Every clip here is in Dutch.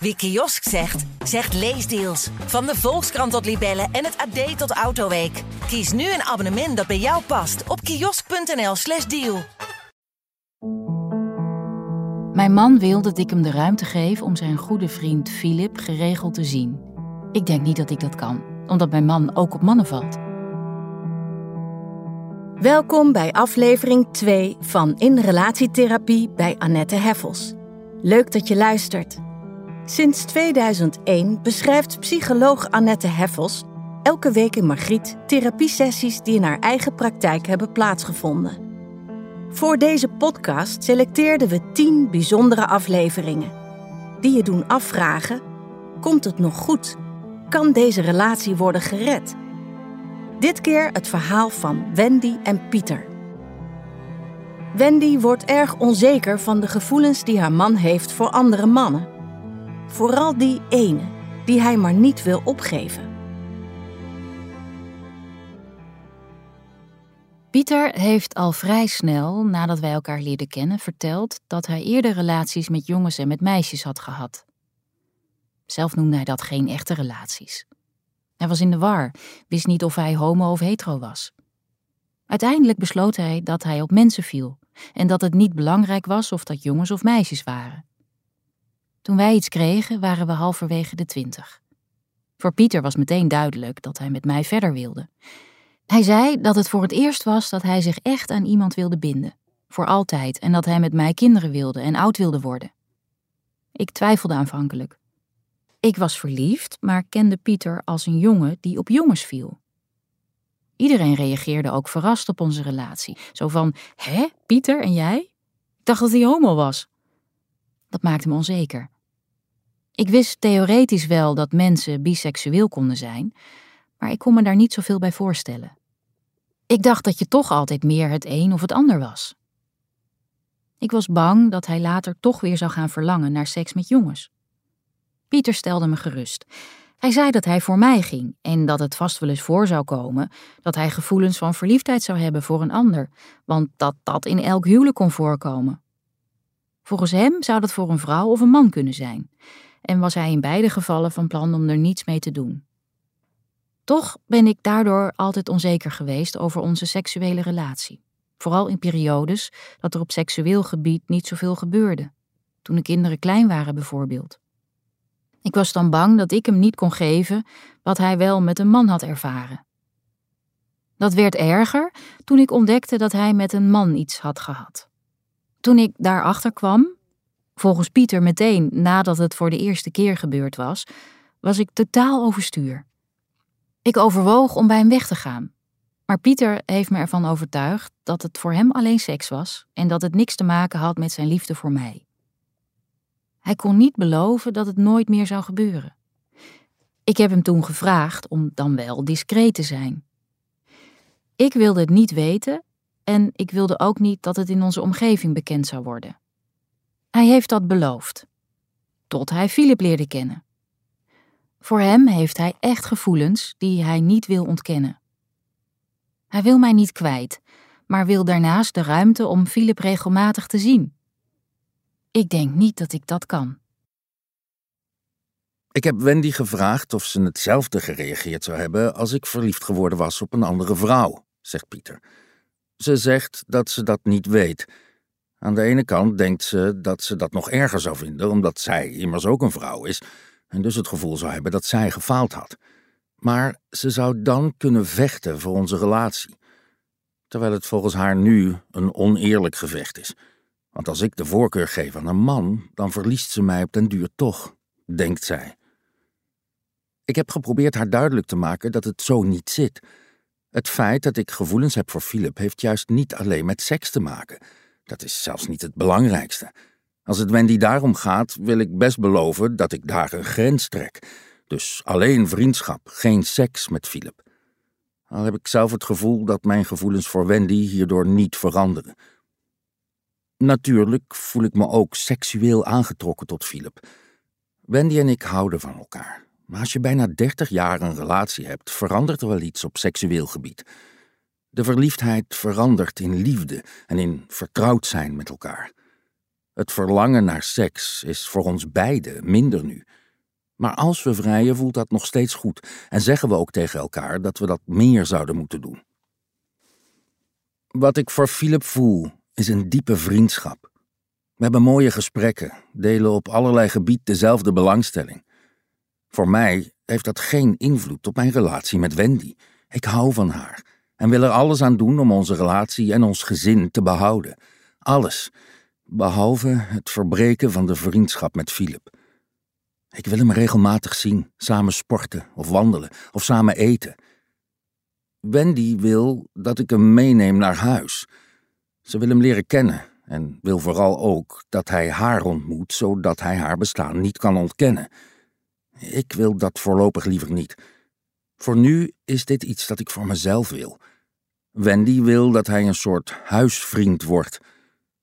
Wie kiosk zegt, zegt leesdeals. Van de Volkskrant tot Libellen en het AD tot Autoweek. Kies nu een abonnement dat bij jou past op kiosk.nl/slash deal. Mijn man wil dat ik hem de ruimte geef om zijn goede vriend Philip geregeld te zien. Ik denk niet dat ik dat kan, omdat mijn man ook op mannen valt. Welkom bij aflevering 2 van In Relatietherapie bij Annette Heffels. Leuk dat je luistert. Sinds 2001 beschrijft psycholoog Annette Heffels elke week in Margriet therapiesessies die in haar eigen praktijk hebben plaatsgevonden. Voor deze podcast selecteerden we 10 bijzondere afleveringen die je doen afvragen: komt het nog goed? Kan deze relatie worden gered? Dit keer het verhaal van Wendy en Pieter. Wendy wordt erg onzeker van de gevoelens die haar man heeft voor andere mannen. Vooral die ene die hij maar niet wil opgeven. Pieter heeft al vrij snel, nadat wij elkaar leerden kennen, verteld dat hij eerder relaties met jongens en met meisjes had gehad. Zelf noemde hij dat geen echte relaties. Hij was in de war, wist niet of hij homo of hetero was. Uiteindelijk besloot hij dat hij op mensen viel en dat het niet belangrijk was of dat jongens of meisjes waren. Toen wij iets kregen, waren we halverwege de twintig. Voor Pieter was meteen duidelijk dat hij met mij verder wilde. Hij zei dat het voor het eerst was dat hij zich echt aan iemand wilde binden, voor altijd, en dat hij met mij kinderen wilde en oud wilde worden. Ik twijfelde aanvankelijk. Ik was verliefd, maar kende Pieter als een jongen die op jongens viel. Iedereen reageerde ook verrast op onze relatie. Zo van: Hè, Pieter en jij? Ik dacht dat hij homo was. Dat maakte me onzeker. Ik wist theoretisch wel dat mensen biseksueel konden zijn, maar ik kon me daar niet zoveel bij voorstellen. Ik dacht dat je toch altijd meer het een of het ander was. Ik was bang dat hij later toch weer zou gaan verlangen naar seks met jongens. Pieter stelde me gerust. Hij zei dat hij voor mij ging en dat het vast wel eens voor zou komen dat hij gevoelens van verliefdheid zou hebben voor een ander, want dat dat in elk huwelijk kon voorkomen. Volgens hem zou dat voor een vrouw of een man kunnen zijn, en was hij in beide gevallen van plan om er niets mee te doen. Toch ben ik daardoor altijd onzeker geweest over onze seksuele relatie. Vooral in periodes dat er op seksueel gebied niet zoveel gebeurde. Toen de kinderen klein waren bijvoorbeeld. Ik was dan bang dat ik hem niet kon geven wat hij wel met een man had ervaren. Dat werd erger toen ik ontdekte dat hij met een man iets had gehad. Toen ik daarachter kwam, volgens Pieter meteen nadat het voor de eerste keer gebeurd was, was ik totaal overstuur. Ik overwoog om bij hem weg te gaan. Maar Pieter heeft me ervan overtuigd dat het voor hem alleen seks was en dat het niks te maken had met zijn liefde voor mij. Hij kon niet beloven dat het nooit meer zou gebeuren. Ik heb hem toen gevraagd om dan wel discreet te zijn. Ik wilde het niet weten en ik wilde ook niet dat het in onze omgeving bekend zou worden. Hij heeft dat beloofd. Tot hij Philip leerde kennen. Voor hem heeft hij echt gevoelens die hij niet wil ontkennen. Hij wil mij niet kwijt, maar wil daarnaast de ruimte om Philip regelmatig te zien. Ik denk niet dat ik dat kan. Ik heb Wendy gevraagd of ze hetzelfde gereageerd zou hebben als ik verliefd geworden was op een andere vrouw, zegt Pieter. Ze zegt dat ze dat niet weet. Aan de ene kant denkt ze dat ze dat nog erger zou vinden, omdat zij immers ook een vrouw is en dus het gevoel zou hebben dat zij gefaald had. Maar ze zou dan kunnen vechten voor onze relatie. Terwijl het volgens haar nu een oneerlijk gevecht is. Want als ik de voorkeur geef aan een man, dan verliest ze mij op den duur toch, denkt zij. Ik heb geprobeerd haar duidelijk te maken dat het zo niet zit. Het feit dat ik gevoelens heb voor Philip heeft juist niet alleen met seks te maken. Dat is zelfs niet het belangrijkste. Als het Wendy daarom gaat, wil ik best beloven dat ik daar een grens trek. Dus alleen vriendschap, geen seks met Philip. Al heb ik zelf het gevoel dat mijn gevoelens voor Wendy hierdoor niet veranderen. Natuurlijk voel ik me ook seksueel aangetrokken tot Philip. Wendy en ik houden van elkaar. Maar als je bijna dertig jaar een relatie hebt, verandert er wel iets op seksueel gebied. De verliefdheid verandert in liefde en in vertrouwd zijn met elkaar. Het verlangen naar seks is voor ons beiden minder nu. Maar als we vrijen, voelt dat nog steeds goed en zeggen we ook tegen elkaar dat we dat meer zouden moeten doen. Wat ik voor Philip voel, is een diepe vriendschap. We hebben mooie gesprekken, delen op allerlei gebied dezelfde belangstelling. Voor mij heeft dat geen invloed op mijn relatie met Wendy. Ik hou van haar en wil er alles aan doen om onze relatie en ons gezin te behouden. Alles, behalve het verbreken van de vriendschap met Philip. Ik wil hem regelmatig zien, samen sporten of wandelen of samen eten. Wendy wil dat ik hem meeneem naar huis. Ze wil hem leren kennen en wil vooral ook dat hij haar ontmoet, zodat hij haar bestaan niet kan ontkennen. Ik wil dat voorlopig liever niet. Voor nu is dit iets dat ik voor mezelf wil. Wendy wil dat hij een soort huisvriend wordt.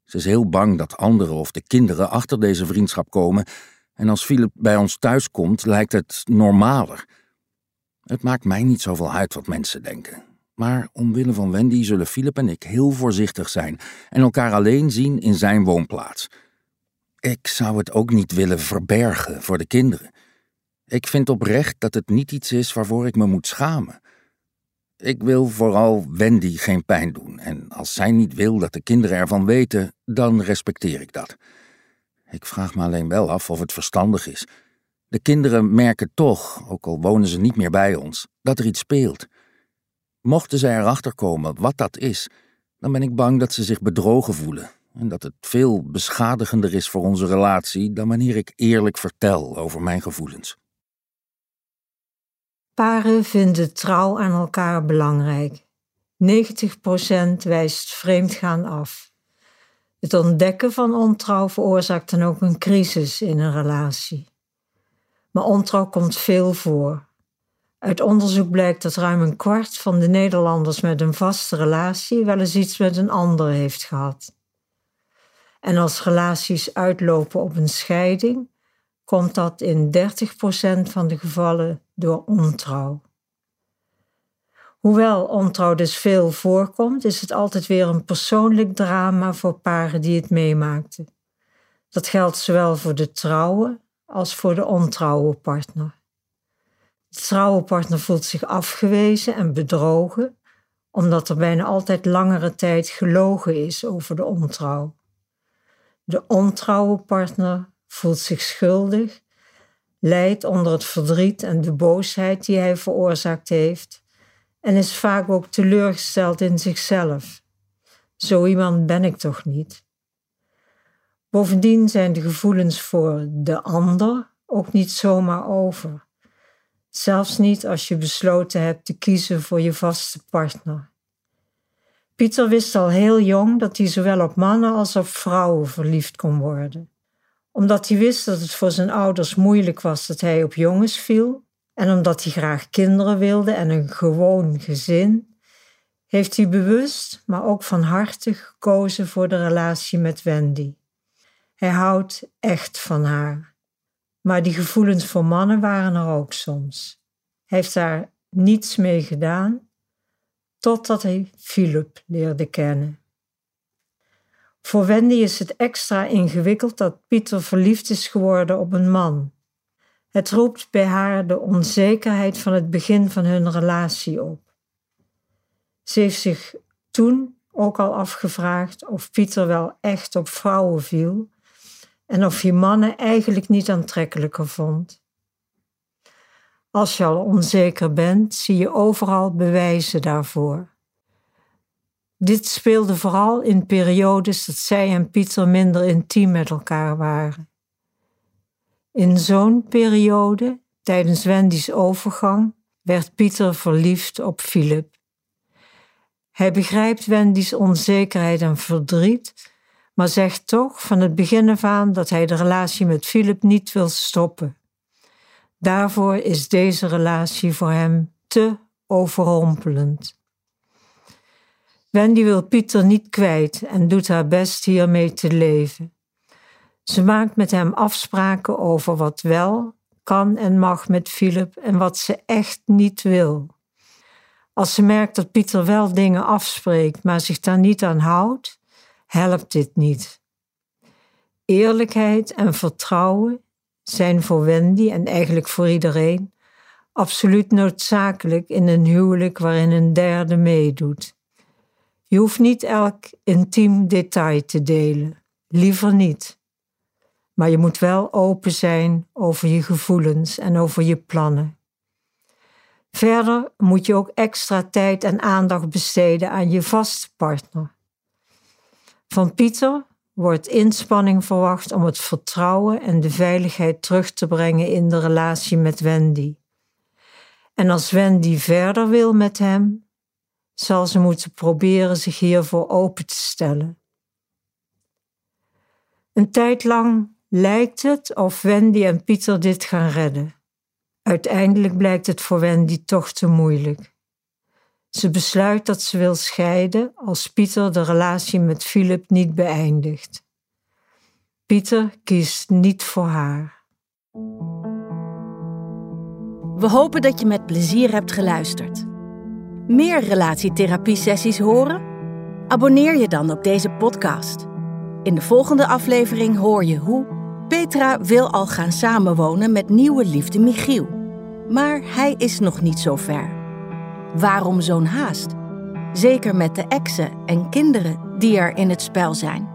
Ze is heel bang dat anderen of de kinderen achter deze vriendschap komen, en als Philip bij ons thuis komt, lijkt het normaler. Het maakt mij niet zoveel uit wat mensen denken. Maar omwille van Wendy zullen Philip en ik heel voorzichtig zijn en elkaar alleen zien in zijn woonplaats. Ik zou het ook niet willen verbergen voor de kinderen. Ik vind oprecht dat het niet iets is waarvoor ik me moet schamen. Ik wil vooral Wendy geen pijn doen en als zij niet wil dat de kinderen ervan weten, dan respecteer ik dat. Ik vraag me alleen wel af of het verstandig is. De kinderen merken toch, ook al wonen ze niet meer bij ons, dat er iets speelt. Mochten zij erachter komen wat dat is, dan ben ik bang dat ze zich bedrogen voelen en dat het veel beschadigender is voor onze relatie dan wanneer ik eerlijk vertel over mijn gevoelens. Paren vinden trouw aan elkaar belangrijk. 90% wijst vreemdgaan af. Het ontdekken van ontrouw veroorzaakt dan ook een crisis in een relatie. Maar ontrouw komt veel voor. Uit onderzoek blijkt dat ruim een kwart van de Nederlanders met een vaste relatie wel eens iets met een ander heeft gehad. En als relaties uitlopen op een scheiding, komt dat in 30% van de gevallen door ontrouw. Hoewel ontrouw dus veel voorkomt, is het altijd weer een persoonlijk drama voor paren die het meemaakten. Dat geldt zowel voor de trouwe als voor de ontrouwe partner. De trouwe partner voelt zich afgewezen en bedrogen, omdat er bijna altijd langere tijd gelogen is over de ontrouw. De ontrouwe partner voelt zich schuldig, lijdt onder het verdriet en de boosheid die hij veroorzaakt heeft en is vaak ook teleurgesteld in zichzelf. Zo iemand ben ik toch niet. Bovendien zijn de gevoelens voor de ander ook niet zomaar over. Zelfs niet als je besloten hebt te kiezen voor je vaste partner. Pieter wist al heel jong dat hij zowel op mannen als op vrouwen verliefd kon worden. Omdat hij wist dat het voor zijn ouders moeilijk was dat hij op jongens viel, en omdat hij graag kinderen wilde en een gewoon gezin, heeft hij bewust, maar ook van harte gekozen voor de relatie met Wendy. Hij houdt echt van haar. Maar die gevoelens voor mannen waren er ook soms. Hij heeft daar niets mee gedaan, totdat hij Philip leerde kennen. Voor Wendy is het extra ingewikkeld dat Pieter verliefd is geworden op een man. Het roept bij haar de onzekerheid van het begin van hun relatie op. Ze heeft zich toen ook al afgevraagd of Pieter wel echt op vrouwen viel en of hij mannen eigenlijk niet aantrekkelijker vond. Als je al onzeker bent, zie je overal bewijzen daarvoor. Dit speelde vooral in periodes dat zij en Pieter minder intiem met elkaar waren. In zo'n periode, tijdens Wendy's overgang, werd Pieter verliefd op Philip. Hij begrijpt Wendy's onzekerheid en verdriet, maar zegt toch van het begin af aan dat hij de relatie met Philip niet wil stoppen. Daarvoor is deze relatie voor hem te overrompelend. Wendy wil Pieter niet kwijt en doet haar best hiermee te leven. Ze maakt met hem afspraken over wat wel kan en mag met Philip en wat ze echt niet wil. Als ze merkt dat Pieter wel dingen afspreekt, maar zich daar niet aan houdt, helpt dit niet. Eerlijkheid en vertrouwen zijn voor Wendy en eigenlijk voor iedereen absoluut noodzakelijk in een huwelijk waarin een derde meedoet. Je hoeft niet elk intiem detail te delen, liever niet. Maar je moet wel open zijn over je gevoelens en over je plannen. Verder moet je ook extra tijd en aandacht besteden aan je vaste partner. Van Pieter wordt inspanning verwacht om het vertrouwen en de veiligheid terug te brengen in de relatie met Wendy. En als Wendy verder wil met hem, zal ze moeten proberen zich hiervoor open te stellen. Een tijd lang lijkt het of Wendy en Pieter dit gaan redden. Uiteindelijk blijkt het voor Wendy toch te moeilijk. Ze besluit dat ze wil scheiden als Pieter de relatie met Philip niet beëindigt. Pieter kiest niet voor haar. We hopen dat je met plezier hebt geluisterd. Meer relatietherapie-sessies horen? Abonneer je dan op deze podcast. In de volgende aflevering hoor je hoe Petra wil al gaan samenwonen met nieuwe liefde Michiel. Maar hij is nog niet zo ver. Waarom zo'n haast? Zeker met de exen en kinderen die er in het spel zijn.